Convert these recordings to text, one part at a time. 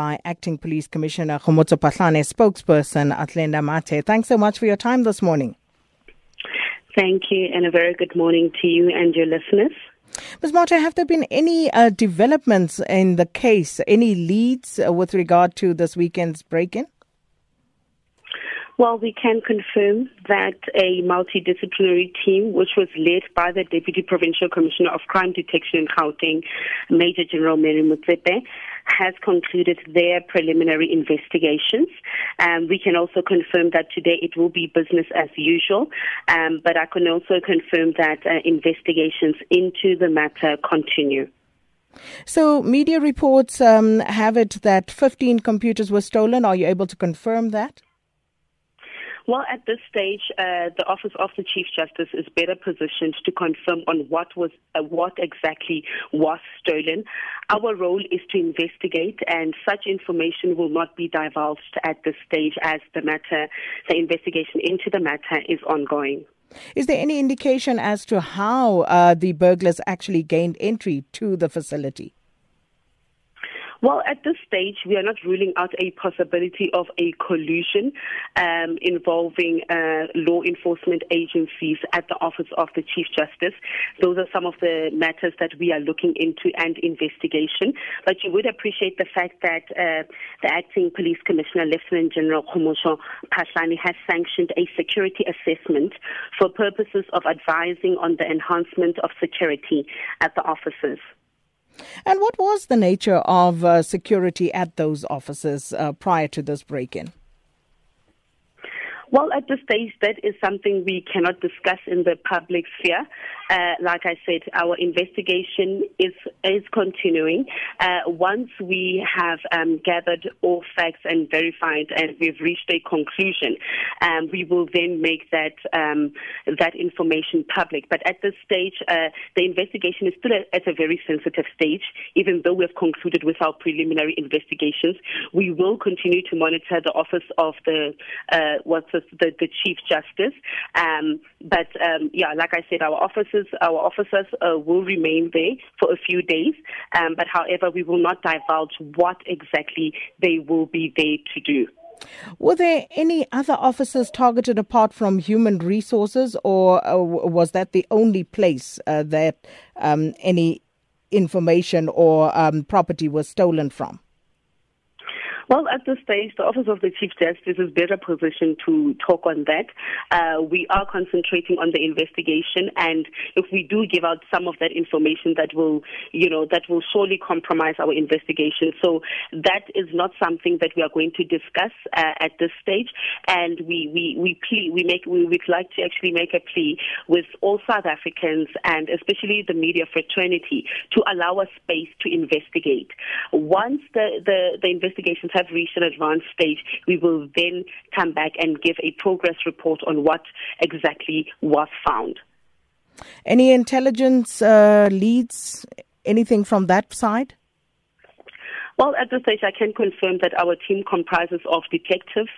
by Acting Police Commissioner Khomotso Phahlane, spokesperson Athlenda Mathe. Thanks so much for your time this morning. Thank you, and a very good morning to you and your listeners. Ms. Mathe, have there been any uh, developments in the case, any leads uh, with regard to this weekend's break in? Well, we can confirm that a multidisciplinary team, which was led by the Deputy Provincial Commissioner of Crime Detection in Gauteng, Major General Mary Motsepe, has concluded their preliminary investigations. Um, we can also confirm that today it will be business as usual, um, but I can also confirm that uh, investigations into the matter continue. So, media reports um, have it that 15 computers were stolen. Are you able to confirm that? Well, at this stage, uh, the Office of the Chief Justice is better positioned to confirm on what was uh, what exactly was stolen. Our role is to investigate, and such information will not be divulged at this stage as the matter, the investigation into the matter, is ongoing. Is there any indication as to how uh, the burglars actually gained entry to the facility? Well, at this stage, we are not ruling out a possibility of a collusion um, involving uh, law enforcement agencies at the Office of the Chief Justice. Those are some of the matters that we are looking into and investigation. But you would appreciate the fact that uh, the Acting Police Commissioner, Lieutenant General Khomotso Phahlane, has sanctioned a security assessment for purposes of advising on the enhancement of security at the offices. And what was the nature of uh, security at those offices uh, prior to this break in? Well, at this stage, that is something we cannot discuss in the public sphere. Uh, like I said, our investigation is is continuing. Uh, once we have um, gathered all facts and verified, and we've reached a conclusion, um, we will then make that um, that information public. But at this stage, uh, the investigation is still at a very sensitive stage. Even though we have concluded with our preliminary investigations, we will continue to monitor the office of the uh, what's the, the, the chief justice. Um, but um, yeah, like I said, our officers, our officers uh, will remain there for a few days. Um, but however, we will not divulge what exactly they will be there to do. Were there any other officers targeted apart from human resources, or uh, was that the only place uh, that um, any information or um, property was stolen from? Well, at this stage, the Office of the Chief Justice is better positioned to talk on that. Uh, we are concentrating on the investigation, and if we do give out some of that information, that will, you know, that will surely compromise our investigation. So that is not something that we are going to discuss uh, at this stage. And we we we plea, we make we would like to actually make a plea with all South Africans and especially the media fraternity to allow us space to investigate. Once the the, the investigations have reached an advanced stage, we will then come back and give a progress report on what exactly was found. Any intelligence uh, leads, anything from that side? Well, at this stage, I can confirm that our team comprises of detectives,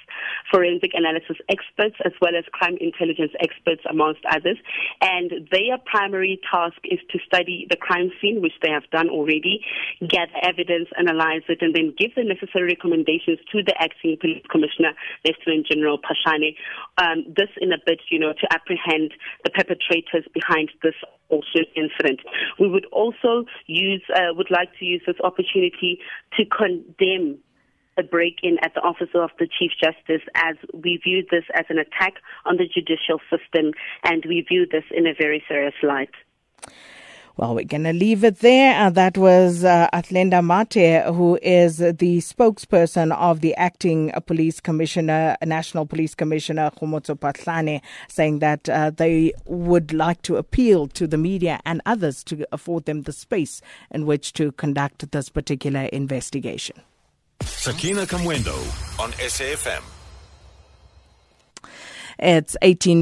forensic analysis experts, as well as crime intelligence experts, amongst others. And their primary task is to study the crime scene, which they have done already, gather evidence, analyze it, and then give the necessary recommendations to the acting police commissioner, Lieutenant General Phahlane. Um, this in a bid, you know, to apprehend the perpetrators behind this also incident. We would also use, uh, would like to use this opportunity to condemn a break in at the office of the Chief Justice as we view this as an attack on the judicial system and we view this in a very serious light. Well, we're going to leave it there. Uh, that was uh, Athlenda Mathe, who is the spokesperson of the acting police commissioner, National Police Commissioner Khomotso Phahlane, saying that uh, they would like to appeal to the media and others to afford them the space in which to conduct this particular investigation. Sakina Kamwendo on SAFM. It's 18.